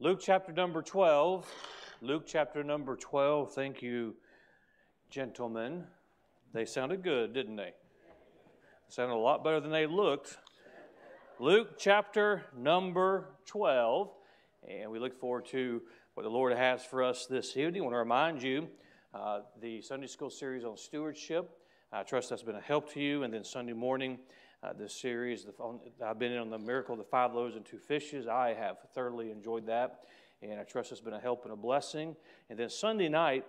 Luke chapter number 12. Luke chapter number 12. Thank you, gentlemen. They sounded good, didn't they? Sounded a lot better than they looked. Luke chapter number 12. And we look forward to what the Lord has for us this evening. I want to remind you uh, the Sunday school series on stewardship. I trust that's been a help to you. And then Sunday morning, uh, this series. I've been in on the miracle of the five loaves and two fishes. I have thoroughly enjoyed that, and I trust it's been a help and a blessing. And then Sunday night,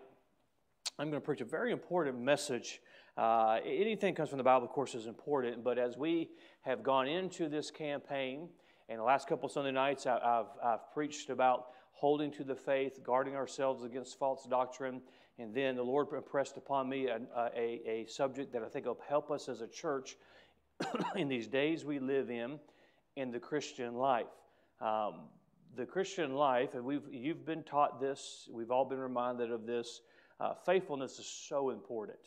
I'm going to preach a very important message. Uh, anything comes from the Bible, of course, is important, but as we have gone into this campaign, and the last couple of Sunday nights, I, have I've preached about holding to the faith, guarding ourselves against false doctrine, and then the Lord impressed upon me a, a, a subject that I think will help us as a church in these days we live in in the Christian life. Um, the Christian life, and we've, you've been taught this, we've all been reminded of this. Uh, faithfulness is so important.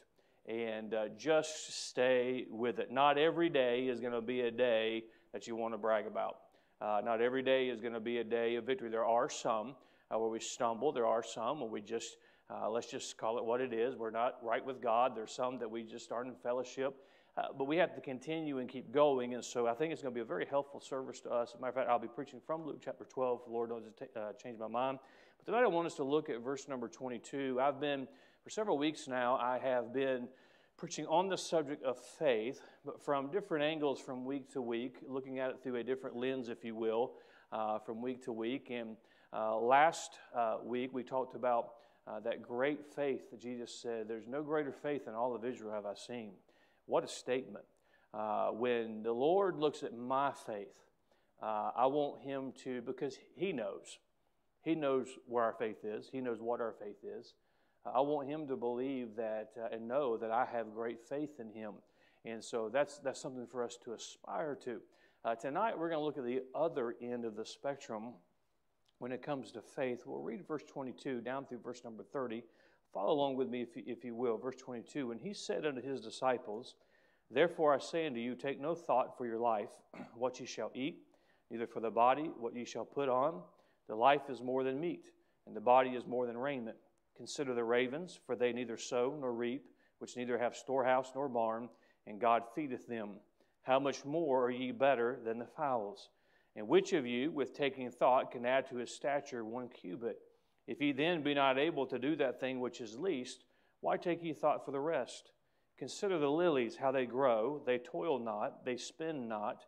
And uh, just stay with it. Not every day is going to be a day that you want to brag about. Uh, not every day is going to be a day of victory. There are some uh, where we stumble, there are some where we just, uh, let's just call it what it is. We're not right with God. There's some that we just aren't in fellowship. Uh, but we have to continue and keep going. And so I think it's going to be a very helpful service to us. As a matter of fact, I'll be preaching from Luke chapter 12. The Lord knows to uh, change my mind. But tonight I want us to look at verse number 22. I've been, for several weeks now, I have been preaching on the subject of faith, but from different angles from week to week, looking at it through a different lens, if you will, uh, from week to week. And uh, last uh, week we talked about uh, that great faith that Jesus said, There's no greater faith than all of Israel have I seen. What a statement. Uh, when the Lord looks at my faith, uh, I want Him to, because He knows. He knows where our faith is, He knows what our faith is. Uh, I want Him to believe that uh, and know that I have great faith in Him. And so that's, that's something for us to aspire to. Uh, tonight, we're going to look at the other end of the spectrum when it comes to faith. We'll read verse 22 down through verse number 30. Follow along with me, if you, if you will. Verse 22 And he said unto his disciples, Therefore I say unto you, take no thought for your life, what ye shall eat, neither for the body, what ye shall put on. The life is more than meat, and the body is more than raiment. Consider the ravens, for they neither sow nor reap, which neither have storehouse nor barn, and God feedeth them. How much more are ye better than the fowls? And which of you, with taking thought, can add to his stature one cubit? If ye then be not able to do that thing which is least, why take ye thought for the rest? Consider the lilies, how they grow. They toil not, they spin not.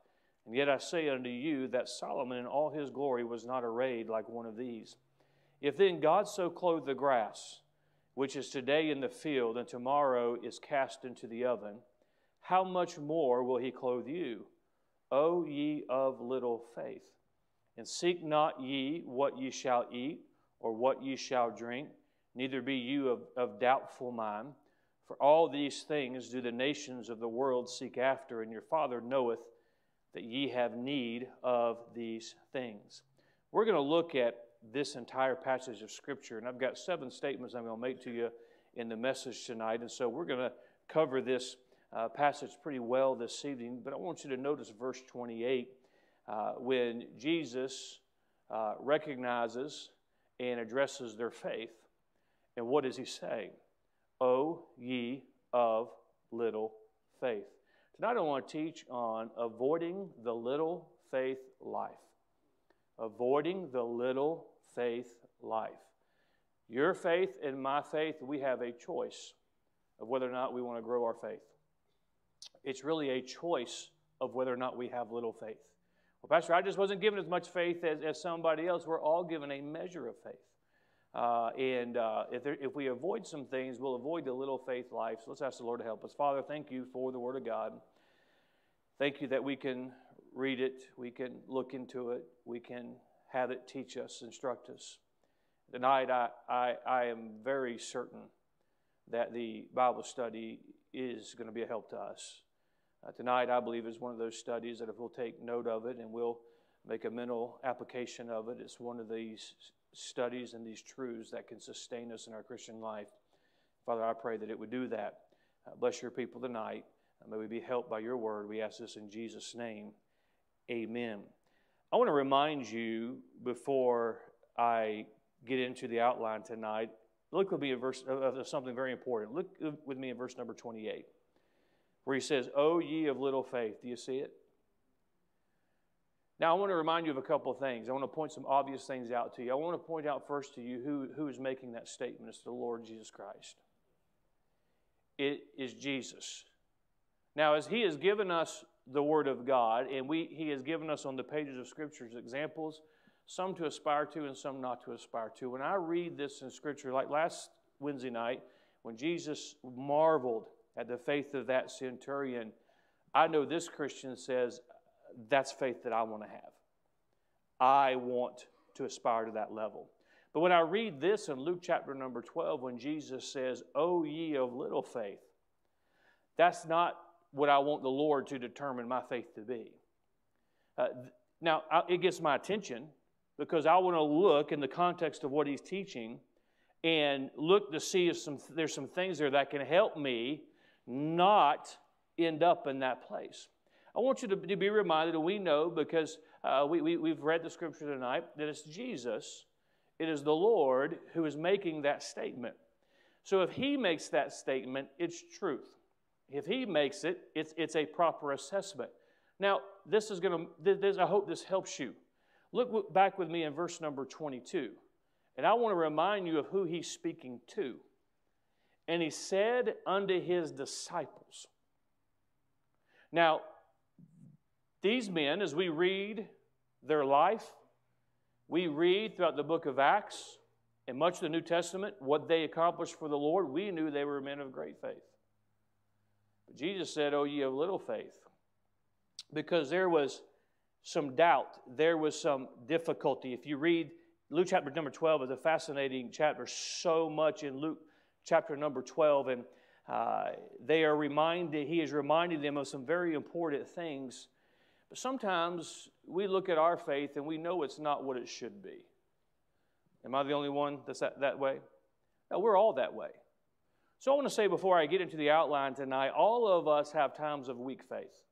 And yet I say unto you that Solomon in all his glory was not arrayed like one of these. If then God so clothe the grass, which is today in the field and tomorrow is cast into the oven, how much more will he clothe you, O ye of little faith? And seek not ye what ye shall eat or what ye shall drink, neither be you of, of doubtful mind. For all these things do the nations of the world seek after, and your Father knoweth that ye have need of these things. We're going to look at this entire passage of Scripture, and I've got seven statements I'm going to make to you in the message tonight, and so we're going to cover this uh, passage pretty well this evening. But I want you to notice verse 28 uh, when Jesus uh, recognizes and addresses their faith. And what does he say? O oh, ye of little faith. Tonight I want to teach on avoiding the little faith life. Avoiding the little faith life. Your faith and my faith, we have a choice of whether or not we want to grow our faith. It's really a choice of whether or not we have little faith. Well, Pastor, I just wasn't given as much faith as, as somebody else. We're all given a measure of faith. Uh, and uh, if, there, if we avoid some things, we'll avoid the little faith life. So let's ask the Lord to help us. Father, thank you for the Word of God. Thank you that we can read it, we can look into it, we can have it teach us, instruct us. Tonight, I, I, I am very certain that the Bible study is going to be a help to us. Uh, tonight, I believe, is one of those studies that if we'll take note of it and we'll make a mental application of it, it's one of these studies and these truths that can sustain us in our Christian life. Father, I pray that it would do that. Uh, bless your people tonight. Uh, may we be helped by your word. We ask this in Jesus' name. Amen. I want to remind you before I get into the outline tonight, look with me at verse of something very important. Look with me in verse number 28, where he says, "O ye of little faith." Do you see it? Now, I want to remind you of a couple of things. I want to point some obvious things out to you. I want to point out first to you who, who is making that statement. It's the Lord Jesus Christ. It is Jesus. Now, as He has given us the Word of God, and we, He has given us on the pages of Scriptures examples, some to aspire to and some not to aspire to. When I read this in Scripture, like last Wednesday night, when Jesus marveled at the faith of that centurion, I know this Christian says, that's faith that I want to have. I want to aspire to that level. But when I read this in Luke chapter number 12, when Jesus says, O ye of little faith, that's not what I want the Lord to determine my faith to be. Uh, now, it gets my attention because I want to look in the context of what he's teaching and look to see if some, there's some things there that can help me not end up in that place. I want you to, be reminded, and we know because uh, we, we, we've read the scripture tonight, that it's Jesus, it is the Lord who is making that statement. So if He makes that statement, it's truth. If He makes it, it's, it's a proper assessment. Now, this is going to, I hope this helps you. Look back with me in verse number 22. And I want to remind you of who He's speaking to. And He said unto His disciples. Now, these men, as we read their life, we read throughout the book of Acts and much of the New Testament what they accomplished for the Lord. We knew they were men of great faith. But Jesus said, Oh, ye of little faith. Because there was some doubt, there was some difficulty. If you read Luke chapter number 12 is a fascinating chapter, so much in Luke chapter number 12, and uh, they are reminded, he is reminding them of some very important things but sometimes we look at our faith and we know it's not what it should be. Am I the only one that's that, that way? No, we're all that way. So I want to say before I get into the outline tonight, all of us have times of weak faith.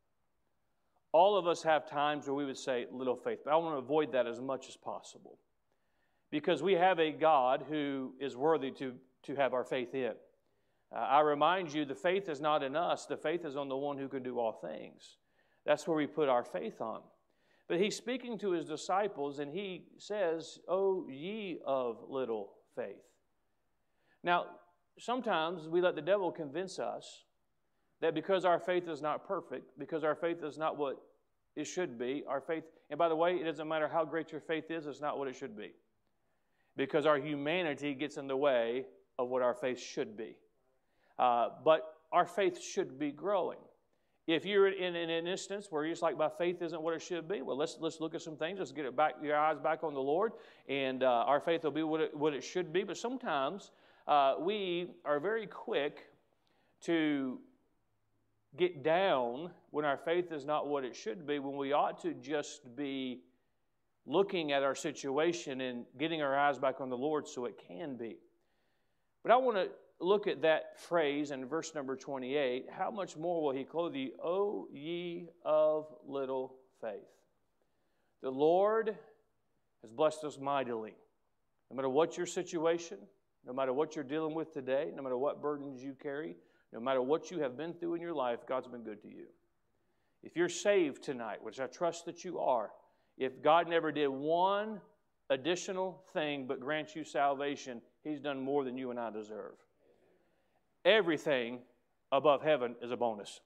All of us have times where we would say little faith, but I want to avoid that as much as possible. Because we have a God who is worthy to, to have our faith in. Uh, I remind you, the faith is not in us, the faith is on the one who can do all things. That's where we put our faith on. But he's speaking to his disciples and he says, O ye of little faith. Now, sometimes we let the devil convince us that because our faith is not perfect, because our faith is not what it should be, our faith, and by the way, it doesn't matter how great your faith is, it's not what it should be. Because our humanity gets in the way of what our faith should be. Uh, but our faith should be growing. If you're in, in an instance where you're just like, my faith isn't what it should be, well, let's, let's look at some things. Let's get it back, your eyes back on the Lord, and uh, our faith will be what it, what it should be. But sometimes uh, we are very quick to get down when our faith is not what it should be, when we ought to just be looking at our situation and getting our eyes back on the Lord so it can be. But I want to look at that phrase in verse number 28 how much more will he clothe you, O ye of little faith? The Lord has blessed us mightily. No matter what your situation, no matter what you're dealing with today, no matter what burdens you carry, no matter what you have been through in your life, God's been good to you. If you're saved tonight, which I trust that you are, if God never did one additional thing but grant you salvation, He's done more than you and I deserve everything above heaven is a bonus.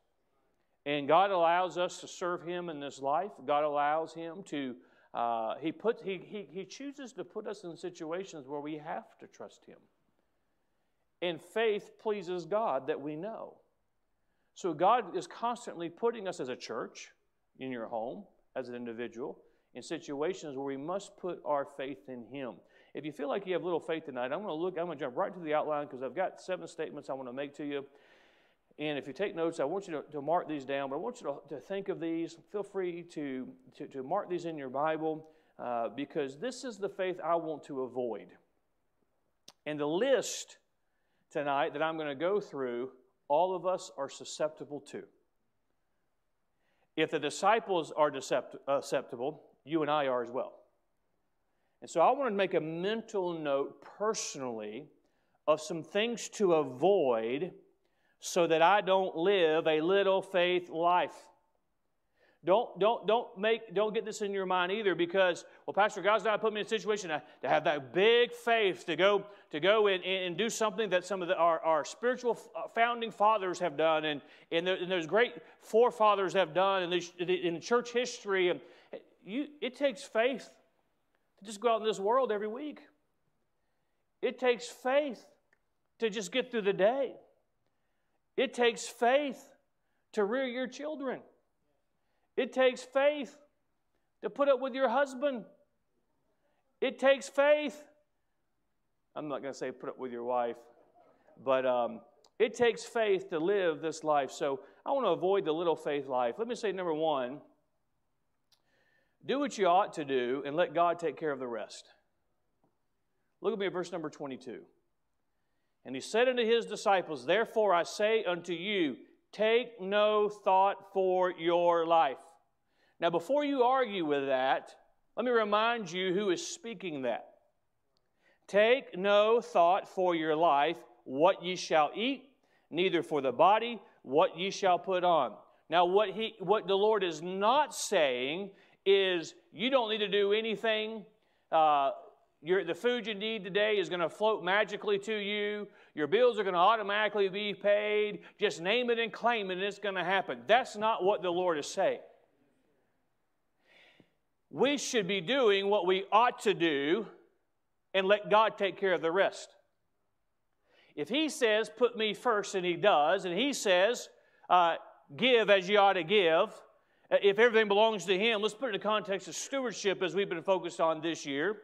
And God allows us to serve Him in this life. God allows Him to, uh, he, put, he, he, he chooses to put us in situations where we have to trust Him. And faith pleases God that we know. So God is constantly putting us as a church, in your home, as an individual, in situations where we must put our faith in Him. If you feel like you have little faith tonight, I'm going to look, I'm going to jump right to the outline because I've got seven statements I want to make to you. And if you take notes, I want you to, to mark these down, but I want you to, to think of these. Feel free to, to, to mark these in your Bible uh, because this is the faith I want to avoid. And the list tonight that I'm going to go through, all of us are susceptible to. If the disciples are uh, susceptible, you and I are as well. And so I want to make a mental note personally of some things to avoid so that I don't live a little faith life. Don't, don't, don't make, don't get this in your mind either because, well, Pastor God's not put me in a situation to, have that big faith to go, to go and, and do something that some of the, our, our spiritual uh, founding fathers have done and, and, and those great forefathers have done in, this, in church history. And you, it takes faith to just go out in this world every week. It takes faith to just get through the day. It takes faith to rear your children. It takes faith to put up with your husband. It takes faith. I'm not going to say put up with your wife, but um, it takes faith to live this life. So I want to avoid the little faith life. Let me say number one do what you ought to do and let God take care of the rest. Look at me at verse number 22. And he said unto his disciples, Therefore I say unto you, take no thought for your life. Now, before you argue with that, let me remind you who is speaking that. Take no thought for your life, what ye shall eat, neither for the body, what ye shall put on. Now, what, he, what the Lord is not saying is you don't need to do anything. Uh, your, the food you need today is going to float magically to you. Your bills are going to automatically be paid. Just name it and claim it, and it's going to happen. That's not what the Lord is saying. We should be doing what we ought to do and let God take care of the rest. If He says, put me first, and He does, and He says, uh, give as you ought to give, Uh, if everything belongs to Him, let's put it in the context of stewardship as we've been focused on this year.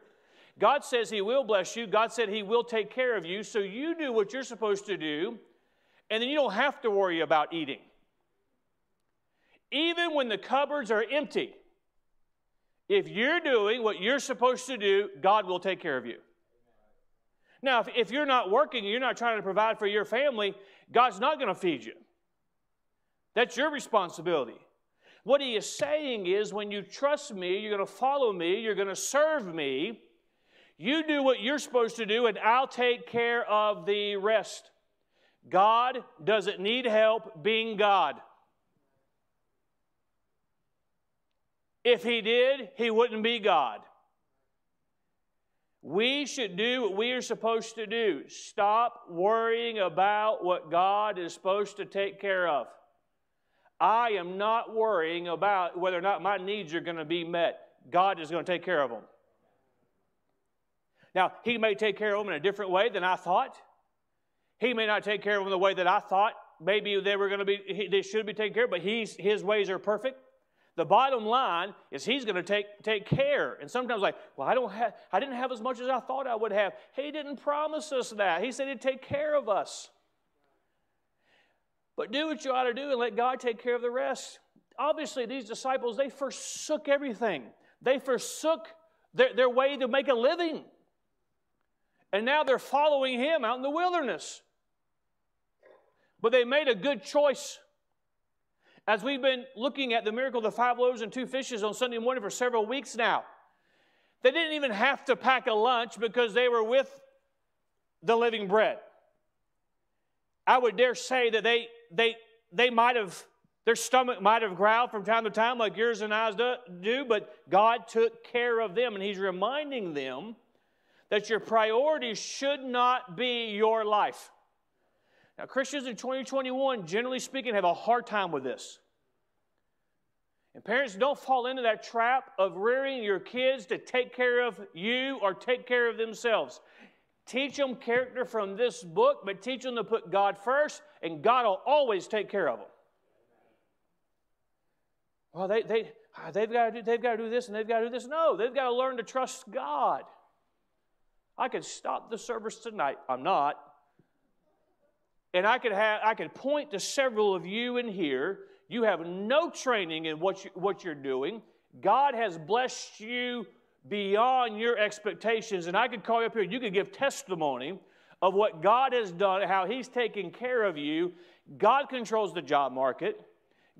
God says He will bless you. God said He will take care of you. So you do what you're supposed to do, and then you don't have to worry about eating. Even when the cupboards are empty, if you're doing what you're supposed to do, God will take care of you. Now, if, if you're not working, you're not trying to provide for your family, God's not going to feed you. That's your responsibility. What he is saying is when you trust me, you're going to follow me, you're going to serve me, you do what you're supposed to do, and I'll take care of the rest. God doesn't need help being God. If He did, He wouldn't be God. We should do what we are supposed to do. Stop worrying about what God is supposed to take care of. I am not worrying about whether or not my needs are going to be met. God is going to take care of them. Now, He may take care of them in a different way than I thought. He may not take care of them the way that I thought. Maybe they were going to be, they should be taken care of, but he's, His ways are perfect. The bottom line is He's going to take, take care. And sometimes, like, well, I, don't have, I didn't have as much as I thought I would have. He didn't promise us that. He said He'd take care of us. But do what you ought to do and let God take care of the rest. Obviously, these disciples, they forsook everything. They forsook their, their way to make a living. And now they're following him out in the wilderness. But they made a good choice. As we've been looking at the miracle of the five loaves and two fishes on Sunday morning for several weeks now, they didn't even have to pack a lunch because they were with the living bread. I would dare say that they, they, they might have, their stomach might have growled from time to time like yours and ours do, but God took care of them. And He's reminding them that your priorities should not be your life. Now, Christians in 2021, generally speaking, have a hard time with this. And parents, don't fall into that trap of rearing your kids to take care of you or take care of themselves. Teach them character from this book, but teach them to put God first, and God will always take care of them. Well, they, they, ah, they've, got to do, they've got to do this and they've got to do this. No, they've got to learn to trust God. I could stop the service tonight. I'm not. And I could, have, I could point to several of you in here. You have no training in what, you, what you're doing. God has blessed you beyond your expectations. And I could call you up here, you could give testimony of what God has done, how He's taken care of you. God controls the job market,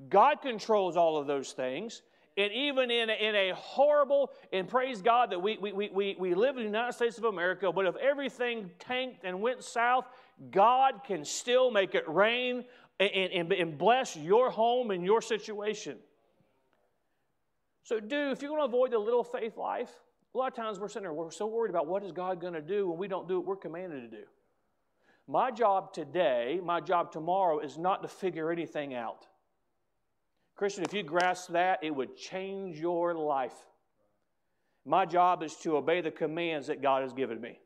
God controls all of those things. and even in a, in a horrible, and praise God that we, we, we, we live in the United States of America, but if everything tanked and went south, God can still make it rain and, and, and bless your home and your situation. So, do, if you're going to avoid the little faith life, a lot of times we're sitting there, we're so worried about what is God going to do when we don't do what we're commanded to do. My job today, my job tomorrow is not to figure anything out. Christian, if you grasp that, it would change your life. My job is to obey the commands that God has given me.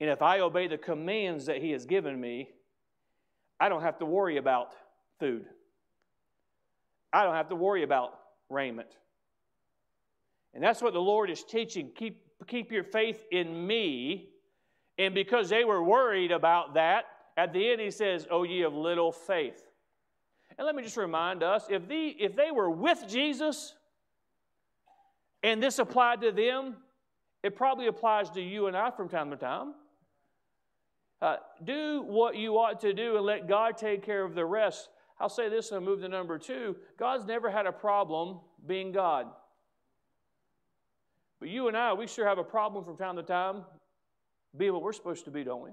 And if I obey the commands that He has given me, I don't have to worry about food. I don't have to worry about raiment. And that's what the Lord is teaching. Keep, keep your faith in me. And because they were worried about that, at the end he says, Oh, ye of little faith. And let me just remind us if, the, if they were with Jesus and this applied to them, it probably applies to you and I from time to time. Uh, do what you ought to do and let God take care of the rest. I'll say this and I'll move to number two. God's never had a problem being God. But you and I, we sure have a problem from time to time being what we're supposed to be, don't we?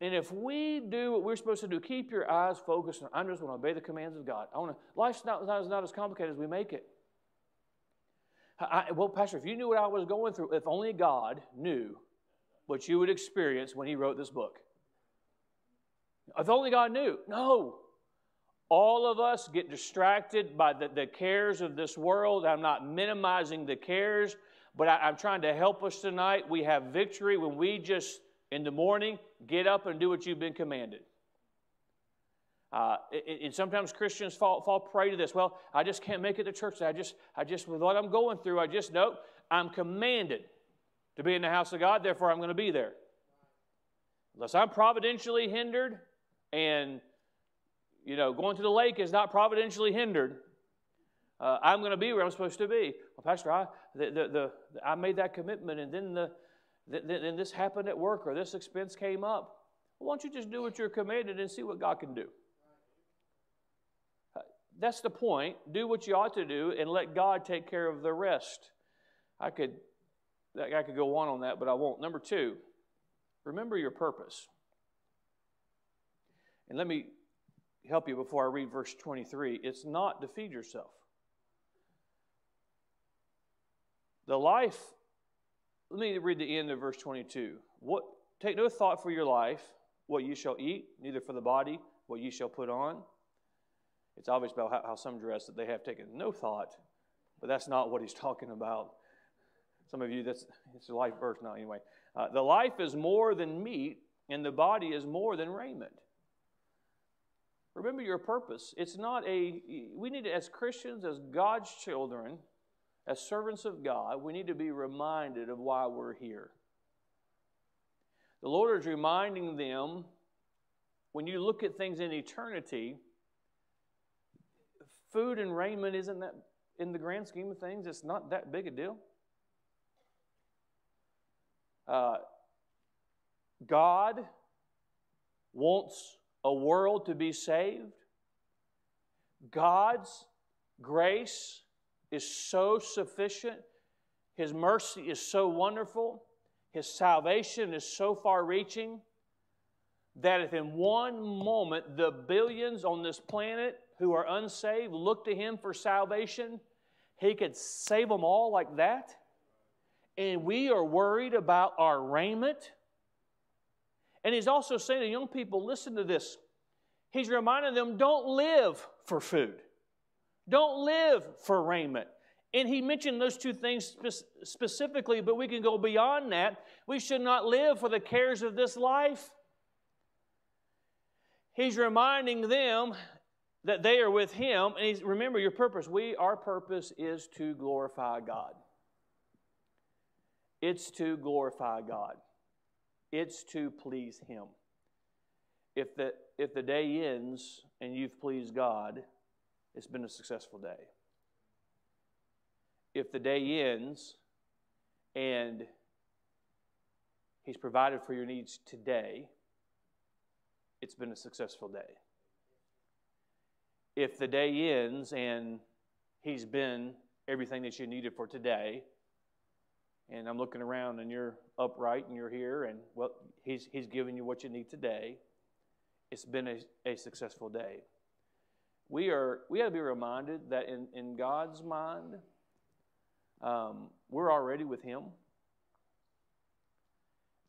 And if we do what we're supposed to do, keep your eyes focused on, I'm just going to obey the commands of God. I want to, life's not, not, not as complicated as we make it. I, well, Pastor, if you knew what I was going through, if only God knew what you would experience when He wrote this book. If only God knew. No. All of us get distracted by the, the cares of this world. I'm not minimizing the cares, but I, I'm trying to help us tonight. We have victory when we just in the morning, get up and do what you've been commanded. Uh, and sometimes Christians fall, fall prey to this. Well, I just can't make it to church. I just, I just, with what I'm going through, I just know I'm commanded to be in the house of God, therefore I'm going to be there. Unless I'm providentially hindered and, you know, going to the lake is not providentially hindered, uh, I'm going to be where I'm supposed to be. Well, Pastor, I, the, the, the, I made that commitment and then the, then this happened at work or this expense came up. Well, why don't you just do what you're commanded and see what God can do? Uh, that's the point. Do what you ought to do and let God take care of the rest. I could, I could go on on that, but I won't. Number two, remember your purpose. And let me help you before I read verse 23. It's not to feed yourself. The life let me read the end of verse 22. What, take no thought for your life, what you shall eat, neither for the body, what you shall put on. It's obvious about how, how some dress that they have taken no thought, but that's not what he's talking about. Some of you, that's it's a life verse now, anyway. Uh, the life is more than meat, and the body is more than raiment. Remember your purpose. It's not a, we need to, as Christians, as God's children, as servants of God, we need to be reminded of why we're here. The Lord is reminding them when you look at things in eternity, food and raiment isn't that, in the grand scheme of things, it's not that big a deal. Uh, God wants a world to be saved. God's grace is so sufficient, His mercy is so wonderful, His salvation is so far reaching that if in one moment the billions on this planet who are unsaved look to Him for salvation, He could save them all like that. And we are worried about our raiment. And He's also saying to young people, listen to this. He's reminding them, don't live for food. Don't live for raiment. And he mentioned those two things spe- specifically, but we can go beyond that. We should not live for the cares of this life. He's reminding them that they are with him. And he's, remember your purpose. We, our purpose is to glorify God. It's to glorify God. It's to please him. If the, if the day ends and you've pleased God, it's been a successful day. If the day ends and He's provided for your needs today, it's been a successful day. if the day ends and he's been everything that you needed for today, and I'm looking around and you're upright and you're here, and well, he's, he's giving you what you need today, it's been a, a successful day. We are we have to be reminded that in, in God's mind, um, we're already with Him.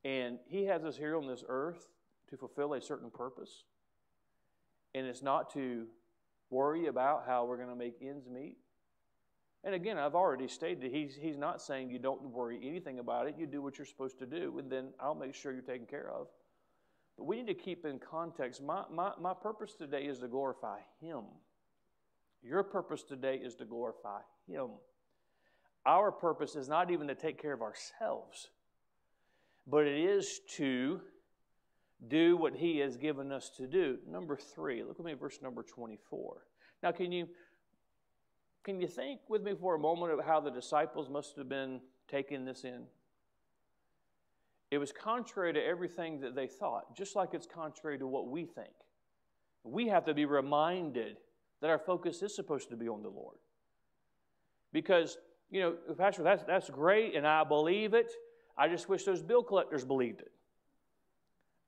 And He has us here on this earth to fulfill a certain purpose. And it's not to worry about how we're going to make ends meet. And again, I've already stated he's, he's not saying you don't worry anything about it. You do what you're supposed to do, and then I'll make sure you're taken care of. But we need to keep in context. My, my, my purpose today is to glorify Him. Your purpose today is to glorify Him. Our purpose is not even to take care of ourselves, but it is to do what He has given us to do. Number three, look at me, verse number 24. Now, can you, can you think with me for a moment of how the disciples must have been taking this in? It was contrary to everything that they thought, just like it's contrary to what we think. We have to be reminded that our focus is supposed to be on the Lord. Because, you know, Pastor, that's, that's great, and I believe it. I just wish those bill collectors believed it.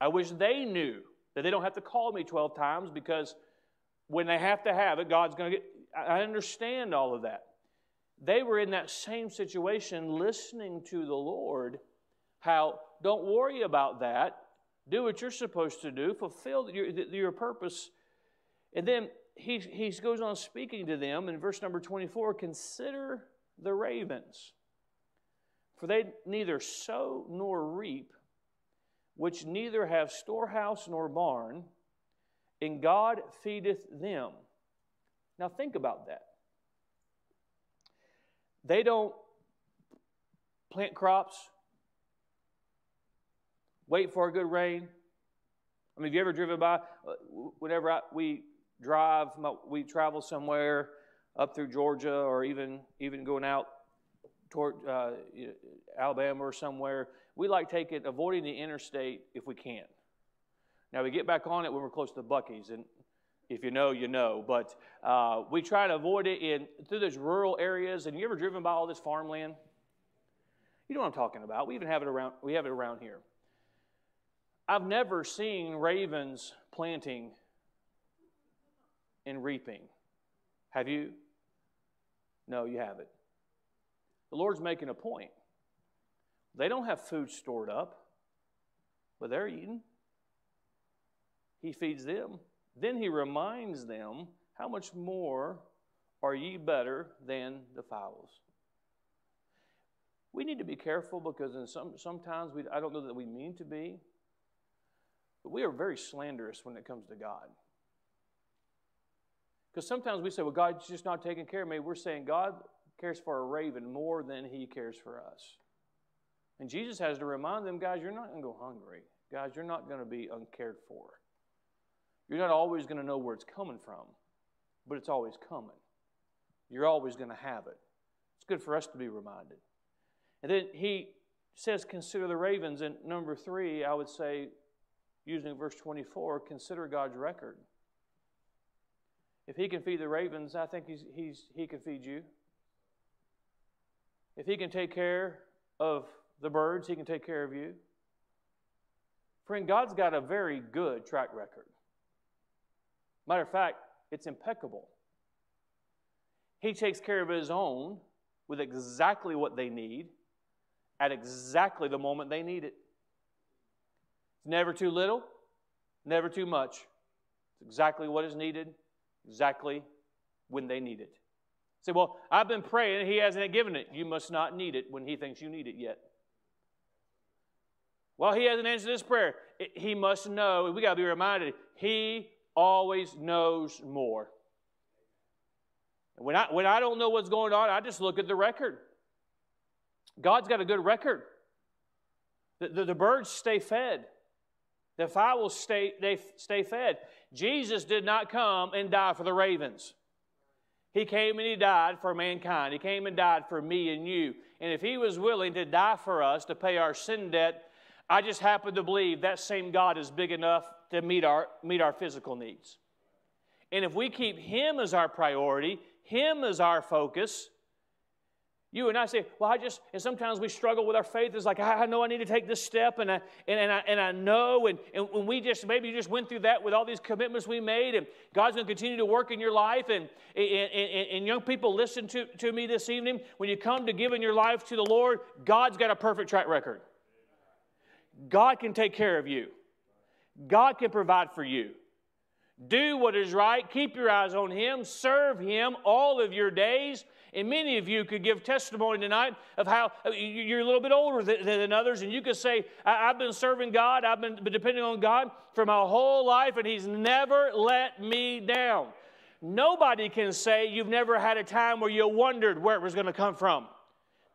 I wish they knew that they don't have to call me 12 times because when they have to have it, God's going to get. I understand all of that. They were in that same situation listening to the Lord. How, don't worry about that. Do what you're supposed to do, fulfill your, your purpose. And then he, he goes on speaking to them in verse number 24 Consider the ravens, for they neither sow nor reap which neither have storehouse nor barn, and God feedeth them. Now think about that. They don't plant crops, wait for a good rain. I mean, have you ever driven by? Whenever I, we drive, we travel somewhere up through Georgia or even even going out toward uh, Alabama or somewhere, we like taking avoiding the interstate if we can. Now we get back on it when we're close to Buc-ee's, and if you know, you know. But uh, we try to avoid it in through those rural areas. And you ever driven by all this farmland? You know what I'm talking about. We even have it around. We have it around here. I've never seen ravens planting and reaping. Have you? No, you haven't. The Lord's making a point. They don't have food stored up, but they're eating. He feeds them. Then he reminds them, How much more are ye better than the fowls? We need to be careful because in some, sometimes we, I don't know that we mean to be, but we are very slanderous when it comes to God. Because sometimes we say, well, God's just not taking care of me. We're saying God cares for a raven more than he cares for us. And Jesus has to remind them, guys, you're not going to go hungry. Guys, you're not going to be uncared for. You're not always going to know where it's coming from, but it's always coming. You're always going to have it. It's good for us to be reminded. And then he says, consider the ravens. And number three, I would say, using verse 24, consider God's record. If he can feed the ravens, I think he's, he's, he can feed you. If he can take care of the birds, He can take care of you. Friend, God's got a very good track record. Matter of fact, it's impeccable. He takes care of His own with exactly what they need at exactly the moment they need it. It's never too little, never too much. It's exactly what is needed, exactly when they need it. Say, well, I've been praying, He hasn't given it. You must not need it when He thinks you need it yet. Well, he hasn't answered this prayer. He must know, we got to be reminded, he always knows more. When I, when I don't know what's going on, I just look at the record. God's got a good record. The, the, the birds stay fed. The fowls stay, they stay fed. Jesus did not come and die for the ravens. He came and he died for mankind. He came and died for me and you. And if he was willing to die for us to pay our sin debt, I just happen to believe that same God is big enough to meet our, meet our physical needs. And if we keep Him as our priority, Him as our focus, you and I say, well, I just, and sometimes we struggle with our faith. It's like, I know I need to take this step, and I, and, and I, and I know, and, and we just, maybe you just went through that with all these commitments we made, and God's going to continue to work in your life. And, and, and, and young people, listen to, to me this evening. When you come to giving your life to the Lord, God's got a perfect track record. God can take care of you, God can provide for you. Do what is right, keep your eyes on Him, serve Him all of your days and many of you could give testimony tonight of how you're a little bit older than, others, and you could say, I've been serving God, I've been depending on God for my whole life, and He's never let me down. Nobody can say you've never had a time where you wondered where it was going to come from.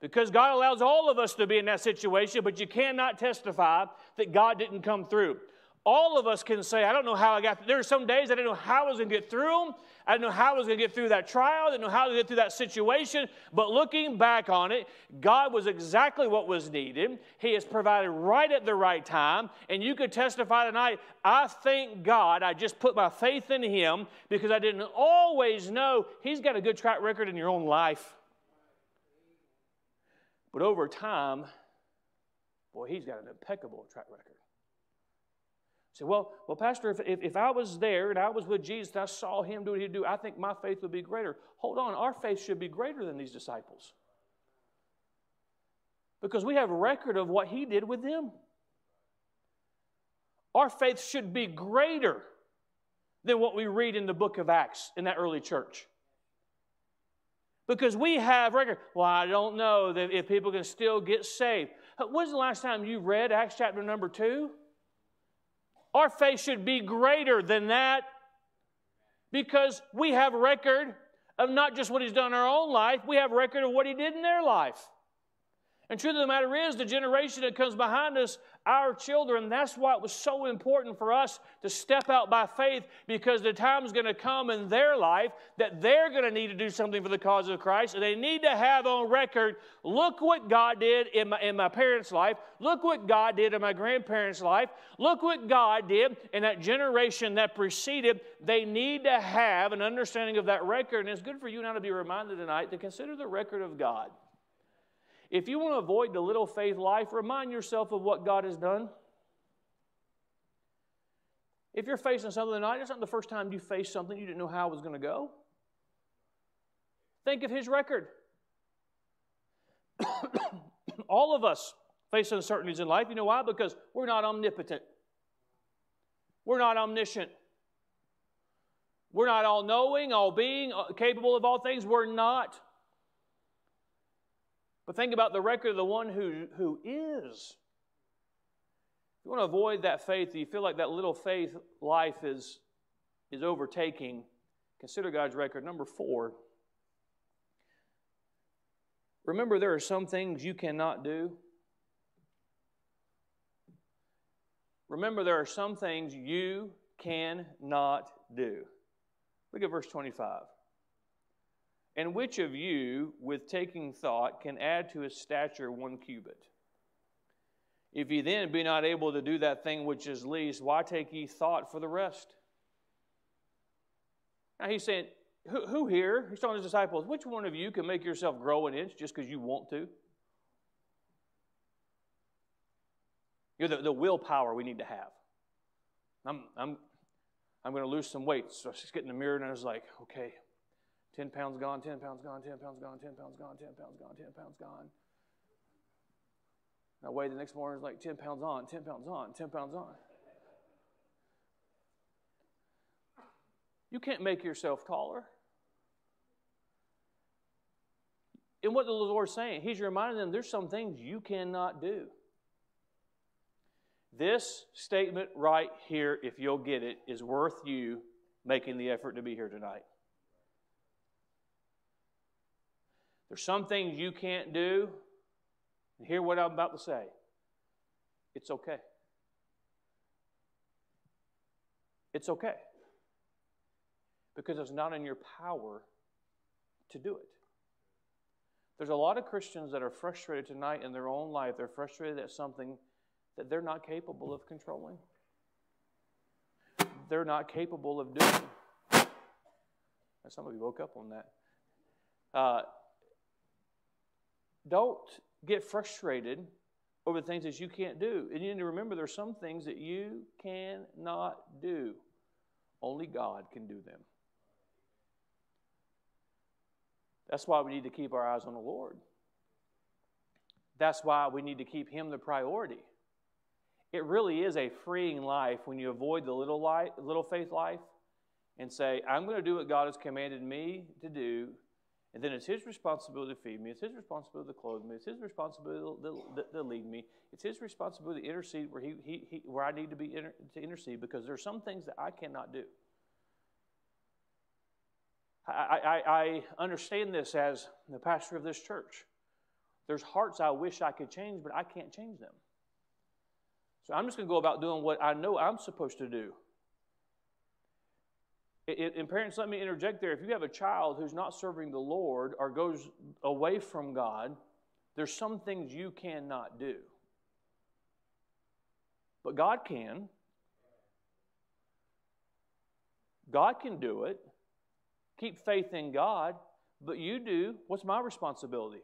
Because God allows all of us to be in that situation, but you cannot testify that God didn't come through. All of us can say, I don't know how I got. There are some days I didn't know how I was going to get through them. I didn't know how I was going to get through that trial. I didn't know how to get through that situation. But looking back on it, God was exactly what was needed. He has provided right at the right time. And you could testify tonight, I thank God I just put my faith in Him because I didn't always know He's got a good track record in your own life. But over time, boy, He's got an impeccable track record. Say, well, well, Pastor, if, if, if, I was there and I was with Jesus and I saw him do what he do, I think my faith would be greater. Hold on, our faith should be greater than these disciples. Because we have a record of what he did with them. Our faith should be greater than what we read in the book of Acts in that early church. Because we have record. Well, I don't know if people can still get saved. When's the last time you read Acts chapter number two? Our faith should be greater than that because we have record of not just what he's done in our own life, we have record of what he did in their life. And truth of the matter is, the generation that comes behind us, our children, that's why it was so important for us to step out by faith because the time is going to come in their life that they're going to need to do something for the cause of Christ. And they need to have on record look what God did in my, in my parents' life. Look what God did in my grandparents' life. Look what God did in that generation that preceded. They need to have an understanding of that record. And it's good for you now to be reminded tonight to consider the record of God. If you want to avoid the little faith life, remind yourself of what God has done. If you're facing something tonight, it's not the first time you faced something you didn't know how it was going to go. Think of his record. All of us face uncertainties in life. You know why? Because we're not omnipotent. We're not omniscient. We're not all knowing, all being, uh, capable of all things. We're not. But think about the record of the one who, who is. If you want to avoid that faith, you feel like that little faith life is, is overtaking, consider God's record. Number four, remember there are some things you cannot do. Remember, there are some things you cannot do. Look at verse 25. And which of you, with taking thought, can add to his stature one cubit? If ye then be not able to do that thing which is least, why take ye thought for the rest? Now he's saying, who, who here? He's telling his disciples, which one of you can make yourself grow an inch just because you want to? You're the, the willpower we need to have. I'm, I'm, I'm going to lose some weight. So I just getting in the mirror and I was like, okay, 10 pounds gone, 10 pounds gone, 10 pounds gone, 10 pounds gone, 10 pounds gone, 10 pounds gone. I weigh the next morning, it's like 10 pounds on, 10 pounds on, 10 pounds on. You can't make yourself taller. And what the Lord's saying, He's reminding them there's some things you cannot do. This statement right here, if you'll get it, is worth you making the effort to be here tonight. There's some things you can't do. And hear what I'm about to say. It's okay. It's okay. Because it's not in your power to do it. There's a lot of Christians that are frustrated tonight in their own life. They're frustrated at something that they're not capable of controlling, they're not capable of doing. Some of you woke up on that. Uh, don't get frustrated over the things that you can't do. And you need to remember there's some things that you cannot do. Only God can do them. That's why we need to keep our eyes on the Lord. That's why we need to keep Him the priority. It really is a freeing life when you avoid the little, life, little faith life and say, I'm going to do what God has commanded me to do, and then it's His responsibility to feed me, it's His responsibility to clothe me, it's His responsibility to, to lead me, it's His responsibility to intercede where, he, he, he where I need to be inter, to intercede because there are some things that I cannot do. I, I, I understand this as the pastor of this church. There's hearts I wish I could change, but I can't change them. So I'm just going to go about doing what I know I'm supposed to do. And parents, let me interject there. If you have a child who's not serving the Lord or goes away from God, there's some things you cannot do. But God can. God can do it. Keep faith in God. But you do. What's my responsibility?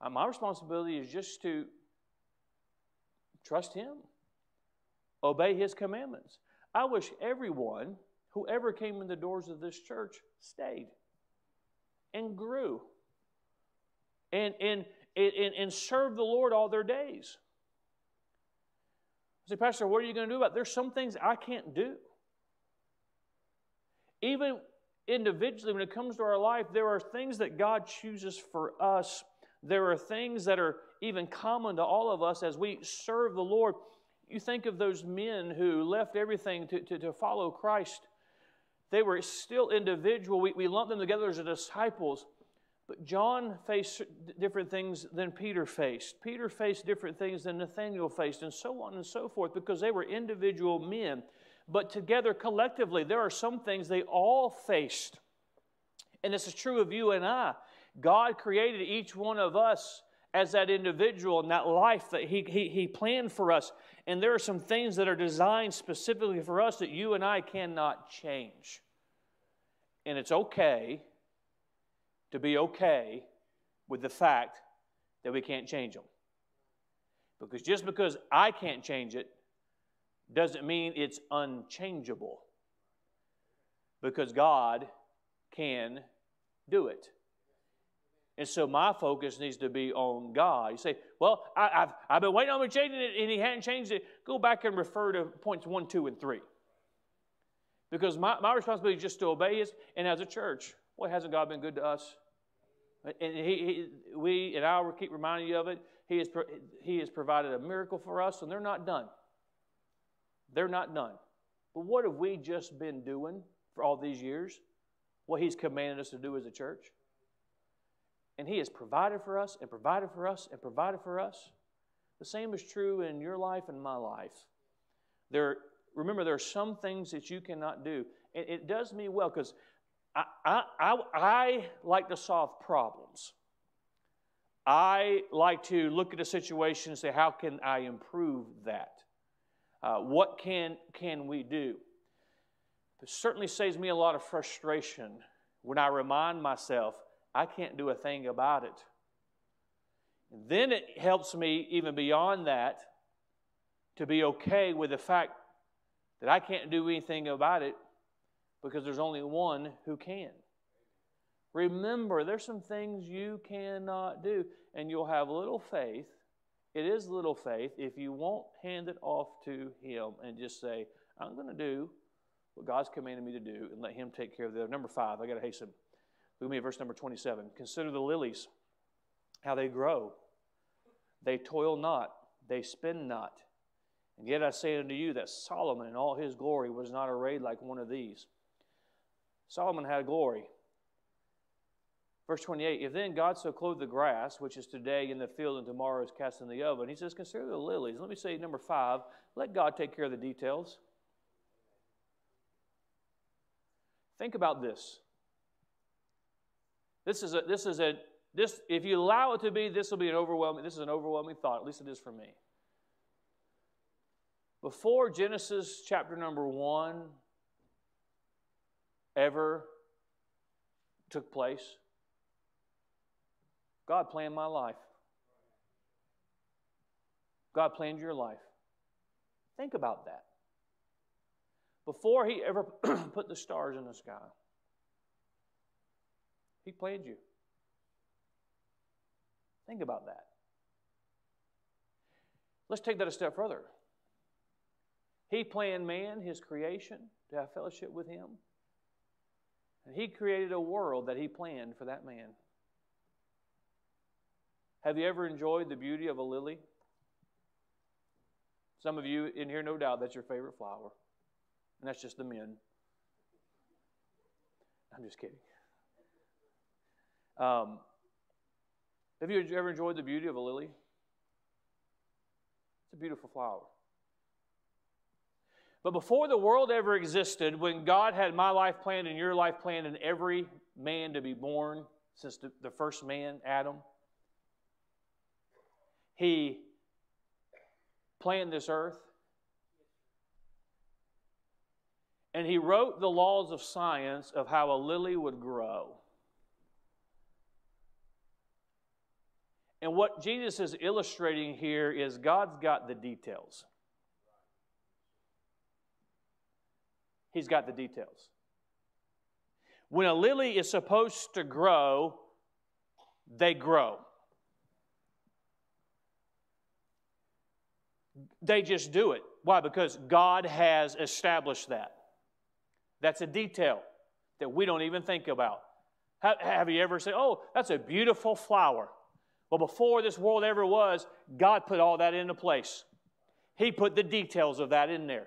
Uh, my responsibility is just to trust Him, obey His commandments. I wish everyone whoever came in the doors of this church stayed and grew and, and, and, and served the Lord all their days. I say, Pastor, what are you going to do about it? There's some things I can't do. Even individually, when it comes to our life, there are things that God chooses for us. There are things that are even common to all of us as we serve the Lord. You think of those men who left everything to, to, to follow Christ. They were still individual. We, we lump them together as disciples. But John faced different things than Peter faced. Peter faced different things than Nathaniel faced, and so on and so forth, because they were individual men. But together, collectively, there are some things they all faced. And this is true of you and I. God created each one of us as that individual and that life that he, he, he planned for us. And there are some things that are designed specifically for us that you and I cannot change. And it's okay to be okay with the fact that we can't change them. Because just because I can't change it doesn't mean it's unchangeable. Because God can do it. And so my focus needs to be on God. You say, well, I, have I've been waiting on him to change it and he hadn't changed it. Go back and refer to points one, two, and three. Because my, my responsibility is just to obey his. And as a church, what hasn't God been good to us? And he, he, we and I will keep reminding you of it. He has, he has provided a miracle for us, and they're not done. They're not done. But what have we just been doing for all these years? What He's commanded us to do as a church? And He has provided for us and provided for us and provided for us. The same is true in your life and my life. There, remember, there are some things that you cannot do. And it does me well because I, I, I, I like to solve problems. I like to look at a situation and say, how can I improve that? Uh, what can, can we do? It certainly saves me a lot of frustration when I remind myself I can't do a thing about it. And then it helps me, even beyond that, to be okay with the fact that I can't do anything about it because there's only one who can. Remember, there's some things you cannot do, and you'll have little faith. It is little faith if you won't hand it off to Him and just say, I'm going to do what God's commanded me to do and let Him take care of the other. Number five, I got to hasten. Look at me at verse number 27. Consider the lilies, how they grow. They toil not, they spin not. And yet I say unto you that Solomon in all his glory was not arrayed like one of these. Solomon had glory. Verse 28 If then God so clothed the grass, which is today in the field and tomorrow is cast in the oven, he says, Consider the lilies. Let me say number five, let God take care of the details. Think about this. This is a, this is a, this, if you allow it to be, this will be an overwhelming, this is an overwhelming thought, at least it is for me. Before Genesis chapter number one ever took place. God planned my life. God planned your life. Think about that. Before He ever put the stars in the sky, He planned you. Think about that. Let's take that a step further. He planned man, his creation, to have fellowship with him. And he created a world that he planned for that man. Have you ever enjoyed the beauty of a lily? Some of you in here, no doubt, that's your favorite flower. And that's just the men. I'm just kidding. Um, have you ever enjoyed the beauty of a lily? It's a beautiful flower. But before the world ever existed, when God had my life planned and your life planned and every man to be born since the, the first man, Adam, he planned this earth. And he wrote the laws of science of how a lily would grow. And what Jesus is illustrating here is God's got the details. He's got the details. When a lily is supposed to grow, they grow. They just do it. Why? Because God has established that. That's a detail that we don't even think about. Have you ever said, oh, that's a beautiful flower? Well, before this world ever was, God put all that into place. He put the details of that in there.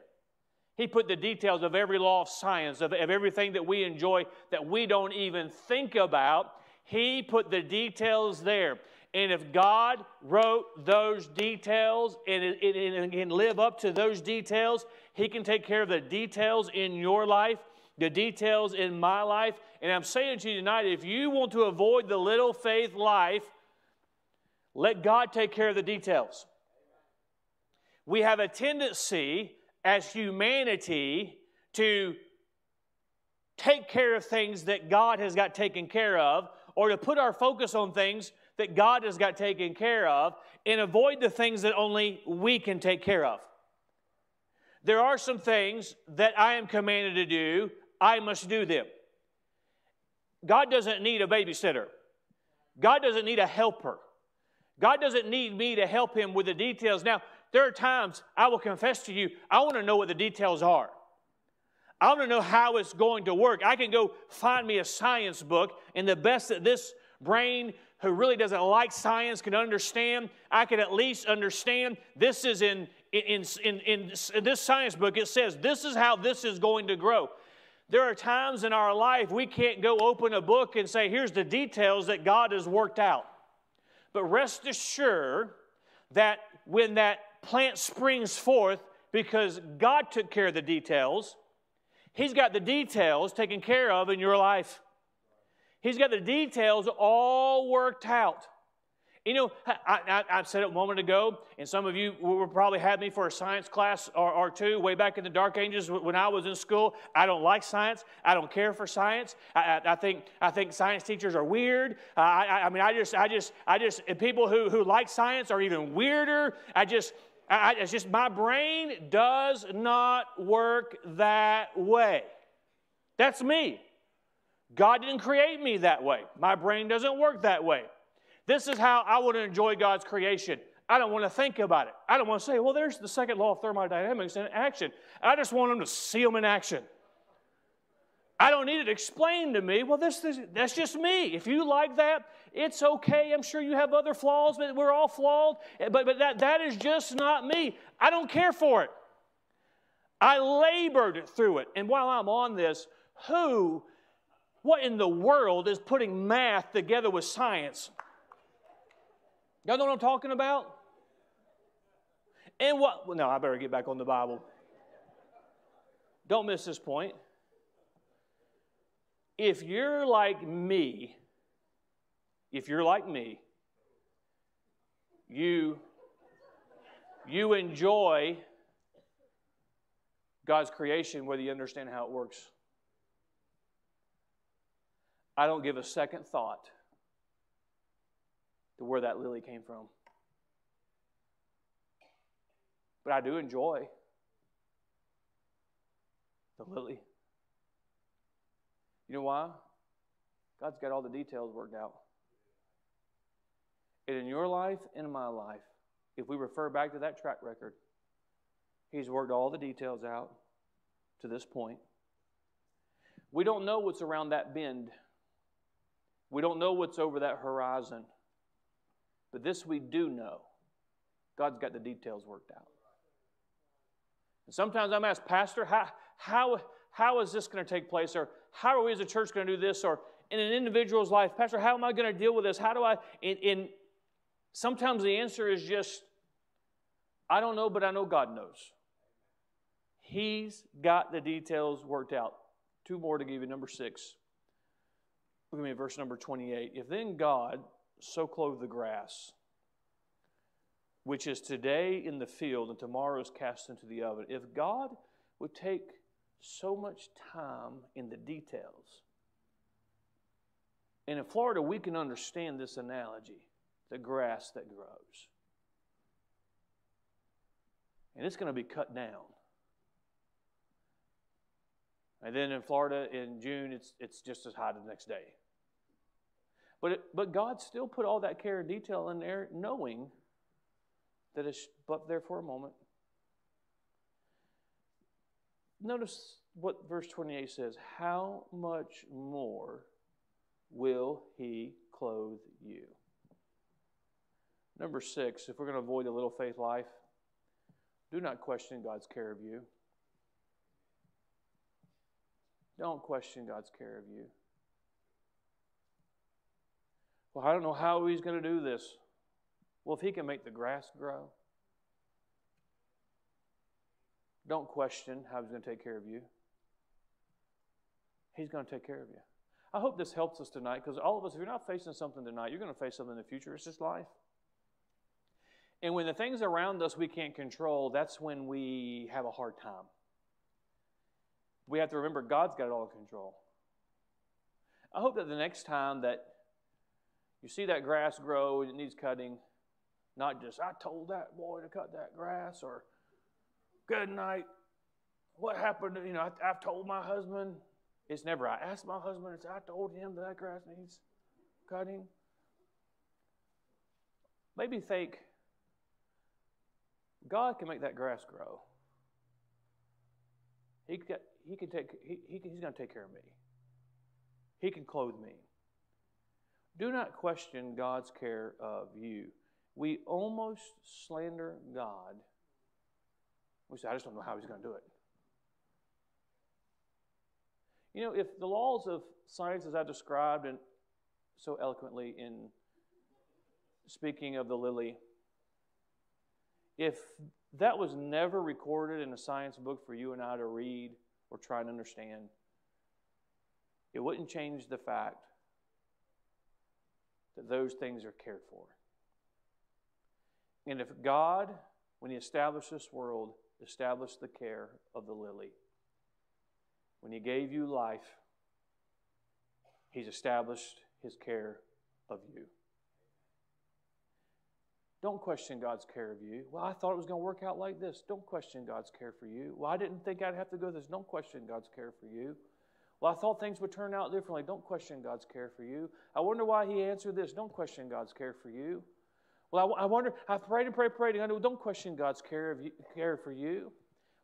He put the details of every law of science, of, of everything that we enjoy that we don't even think about. He put the details there. And if God wrote those details and, and, can live up to those details, He can take care of the details in your life, the details in my life. And I'm saying to you tonight if you want to avoid the little faith life, let God take care of the details. We have a tendency as humanity to take care of things that God has got taken care of, or to put our focus on things that God has got taken care of, and avoid the things that only we can take care of. There are some things that I am commanded to do, I must do them. God doesn't need a babysitter, God doesn't need a helper. God doesn't need me to help him with the details. Now, there are times I will confess to you, I want to know what the details are. I want to know how it's going to work. I can go find me a science book, and the best that this brain who really doesn't like science can understand, I can at least understand this is in, in, in, in, in this science book, it says this is how this is going to grow. There are times in our life we can't go open a book and say, here's the details that God has worked out. But rest assured that when that plant springs forth, because God took care of the details, He's got the details taken care of in your life. He's got the details all worked out. You know, I, I, I, said it a moment ago, and some of you will probably have me for a science class or, or, two way back in the dark ages when I was in school. I don't like science. I don't care for science. I, I think, I think science teachers are weird. I, mean, I just, I just, I just, people who, who like science are even weirder. I just, I, it's just my brain does not work that way. That's me. God didn't create me that way. My brain doesn't work that way. This is how I want to enjoy God's creation. I don't want to think about it. I don't want to say, well, there's the second law of thermodynamics in action. I just want them to see them in action. I don't need it explained to me. Well, this, this, that's just me. If you like that, it's okay. I'm sure you have other flaws, but we're all flawed. But, but that, that is just not me. I don't care for it. I labored through it. And while I'm on this, who, what in the world is putting math together with science? Y'all know what I'm talking about? And what, well, no, I better get back on the Bible. Don't miss this point. If you're like me, if you're like me, you, you enjoy God's creation whether you understand how it works. I don't give a second thought to where that lily came from. But I do enjoy the lily. You know why? God's got all the details worked out. And in your life in my life, if we refer back to that track record, He's worked all the details out to this point. We don't know what's around that bend. We don't know what's over that horizon. But this we do know God's got the details worked out. And sometimes I'm asked, Pastor, how, how, how is this going to take place? Or how are we as a church going to do this? Or in an individual's life, Pastor, how am I going to deal with this? How do I? In, in sometimes the answer is just, I don't know, but I know God knows. He's got the details worked out. Two more to give you. Number six. Look at me verse number 28. If then God so clothe the grass, which is today in the field and tomorrow is cast into the oven, if God would take so much time in the details, and in Florida, we can understand this analogy the grass that grows. And it's going to be cut down. And then in Florida in June, it's, it's just as high the next day. But, it, but God still put all that care and detail in there, knowing that it's but there for a moment. Notice what verse 28 says How much more will he clothe you? Number six, if we're going to avoid a little faith life, do not question God's care of you. Don't question God's care of you. Well, I don't know how he's going to do this. Well, if he can make the grass grow, don't question how he's going to take care of you. He's going to take care of you. I hope this helps us tonight because all of us, if you're not facing something tonight, you're going to face something in the future. It's just life. And when the things around us we can't control, that's when we have a hard time we have to remember God's got it all in control. I hope that the next time that you see that grass grow and it needs cutting, not just, I told that boy to cut that grass, or good night, what happened? You know, I, have told my husband. It's never, I asked my husband, it's, I told him that, that grass needs cutting. Maybe think, God can make that grass grow. He, he can take, he, he he's going to take care of me. He can clothe me. Do not question God's care of you. We almost slander God. We say, I just don't know how he's going to do it. You know, if the laws of science, as I described and so eloquently in speaking of the lily, if that was never recorded in a science book for you and I to read, or try and understand, it wouldn't change the fact that those things are cared for. And if God, when He established this world, established the care of the lily, when He gave you life, He's established His care of you. Don't question God's care of you. Well, I thought it was going to work out like this. Don't question God's care for you. Well, I didn't think I'd have to go this. Don't question God's care for you. Well, I thought things would turn out differently. Don't question God's care for you. I wonder why He answered this. Don't question God's care for you. Well, I, I wonder, I prayed and prayed, prayed, and I know, don't question God's care, of you, care for you.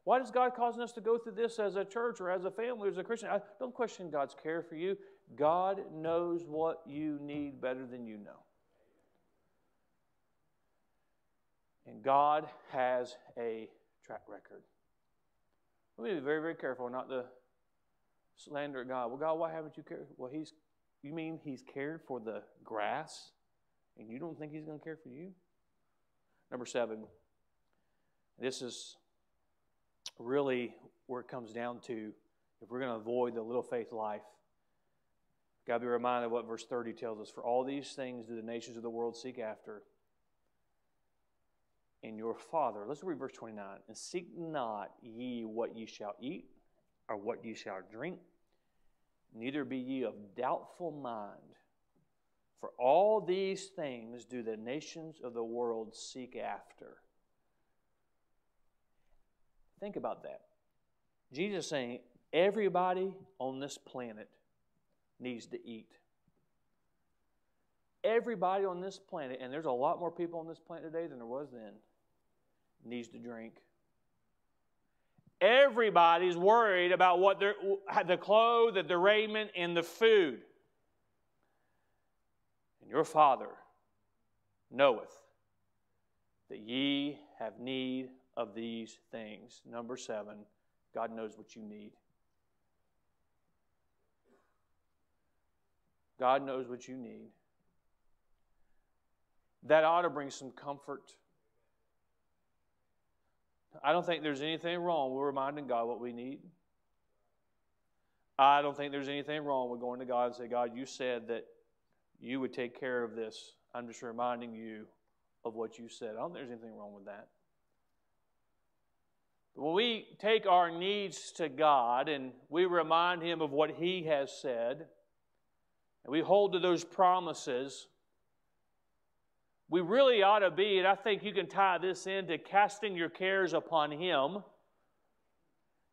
Why does God causing us to go through this as a church or as a family or as a Christian? I, don't question God's care for you. God knows what you need better than you know. And God has a track record. We need to be very, very careful not to slander God. Well, God, why haven't you cared? Well, He's you mean He's cared for the grass and you don't think He's going to care for you? Number seven, this is really where it comes down to if we're going to avoid the little faith life. Got to be reminded of what verse 30 tells us. For all these things do the nations of the world seek after and your Father. Let's read verse 29. And seek not ye what ye shall eat, or what ye shall drink, neither be ye of doubtful mind. For all these things do the nations of the world seek after. Think about that. Jesus saying everybody on this planet needs to eat. Everybody on this planet, and there's a lot more people on this planet today than there was then, needs to drink. Everybody's worried about what the clothes, the raiment, and the food. And your Father knoweth that ye have need of these things. Number seven, God knows what you need. God knows what you need. That ought to bring some comfort. I don't think there's anything wrong with reminding God what we need. I don't think there's anything wrong with going to God and say, God, you said that you would take care of this. I'm just reminding you of what you said. I don't think there's anything wrong with that. When we take our needs to God and we remind Him of what He has said, and we hold to those promises, we really ought to be, and I think you can tie this into casting your cares upon Him.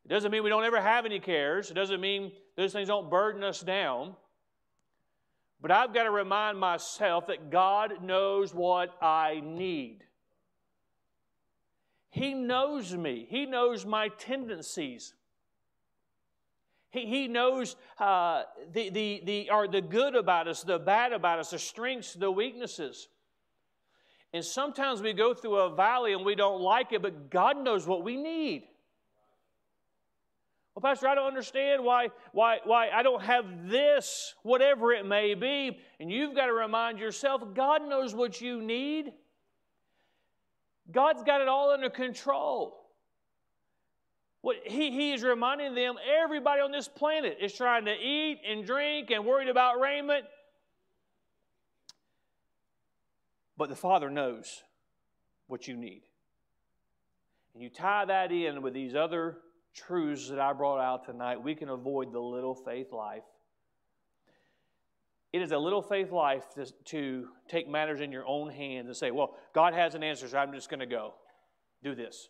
It doesn't mean we don't ever have any cares, it doesn't mean those things don't burden us down. But I've got to remind myself that God knows what I need. He knows me, He knows my tendencies. He, he knows uh, the, the, the, or the good about us, the bad about us, the strengths, the weaknesses. And sometimes we go through a valley and we don't like it, but God knows what we need. Well, Pastor, I don't understand why, why, why I don't have this, whatever it may be. And you've got to remind yourself God knows what you need. God's got it all under control. What he, he is reminding them everybody on this planet is trying to eat and drink and worried about raiment. But the Father knows what you need. And you tie that in with these other truths that I brought out tonight, we can avoid the little faith life. It is a little faith life to, to take matters in your own hands and say, well, God has an answer, so I'm just going to go do this.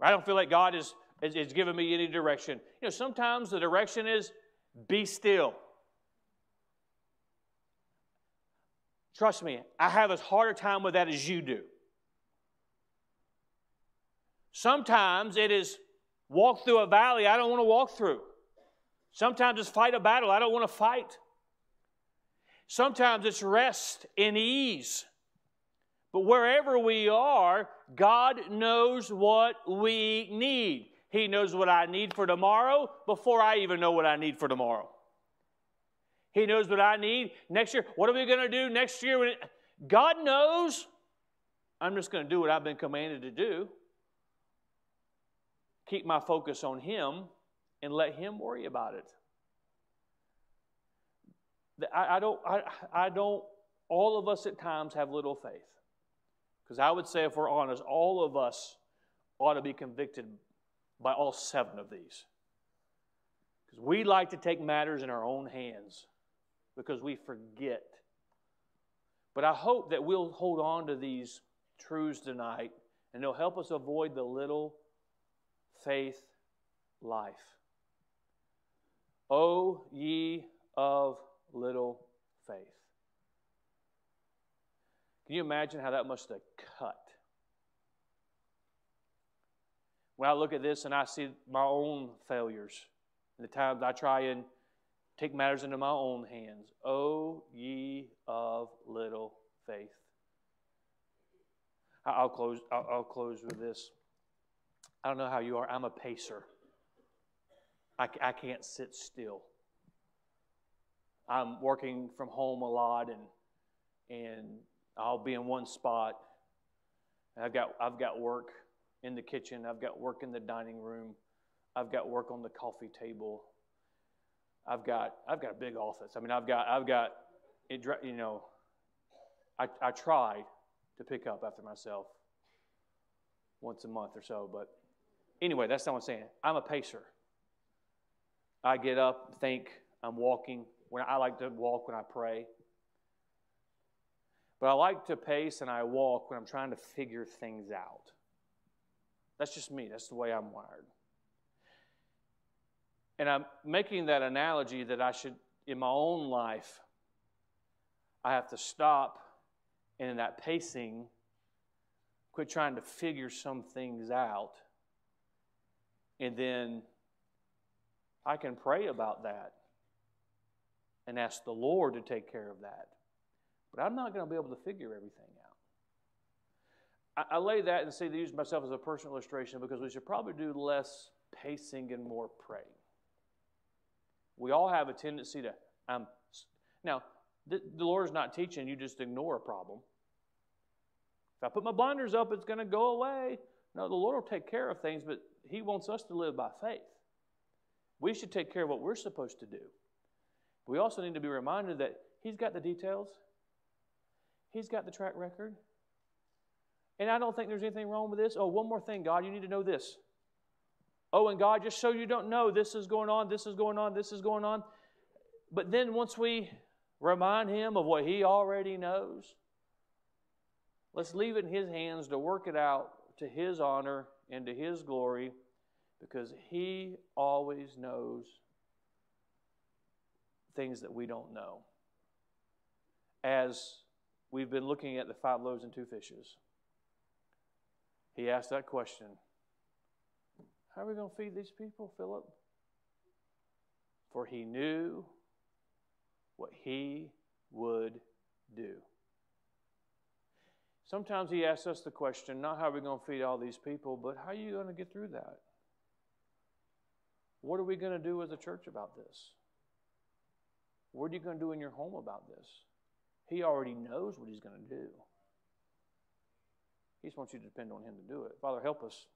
I don't feel like God is, is, is giving me any direction. You know, sometimes the direction is be still. Trust me, I have as hard a time with that as you do. Sometimes it is walk through a valley I don't want to walk through. Sometimes it's fight a battle I don't want to fight. Sometimes it's rest in ease. But wherever we are, God knows what we need. He knows what I need for tomorrow before I even know what I need for tomorrow. He knows what I need next year. What are we going to do next year? God knows. I'm just going to do what I've been commanded to do. Keep my focus on Him and let Him worry about it. I, I don't, I, I don't, all of us at times have little faith. Because I would say, if we're honest, all of us ought to be convicted by all seven of these. Because we like to take matters in our own hands because we forget. But I hope that we'll hold on to these truths tonight and they'll help us avoid the little faith life. O ye of little faith. Can you imagine how that must have cut? When I look at this and I see my own failures, the times I try and take matters into my own hands, O ye of little faith. I'll close, I'll close with this. I don't know how you are. I'm a pacer. I, I can't sit still. I'm working from home a lot, and and I'll be in one spot. I've got I've got work in the kitchen. I've got work in the dining room. I've got work on the coffee table. I've got I've got a big office. I mean, I've got I've got it. You know, I I try to pick up after myself once a month or so, but anyway, that's not what I'm saying. I'm a pacer. I get up, think I'm walking. When I like to walk when I pray. But I like to pace and I walk when I'm trying to figure things out. That's just me. That's the way I'm wired. And I'm making that analogy that I should, in my own life, I have to stop and in that pacing, quit trying to figure some things out. And then I can pray about that and ask the Lord to take care of that. But I'm not going to be able to figure everything out. I, lay that and say to use myself as a personal illustration because we should probably do less pacing and more praying. We all have a tendency to, um, now, the, the Lord is not teaching you just ignore a problem. If I put my blinders up, it's going to go away. No, the Lord will take care of things, but He wants us to live by faith. We should take care of what we're supposed to do. We also need to be reminded that He's got the details, He's got the track record. And I don't think there's anything wrong with this. Oh, one more thing, God, you need to know this. Oh, and God, just so you don't know, this is going on, this is going on, this is going on. But then once we remind Him of what He already knows, let's leave it in His hands to work it out to His honor and to His glory because He always knows things that we don't know. As we've been looking at the five loaves and two fishes, He asked that question How are we going to feed these people, Philip? For He knew what He would do. Sometimes He asks us the question not how are we going to feed all these people, but how are you going to get through that? What are we going to do as a church about this? What are you going to do in your home about this? He already knows what He's going to do. He just wants you to depend on Him to do it. Father, help us.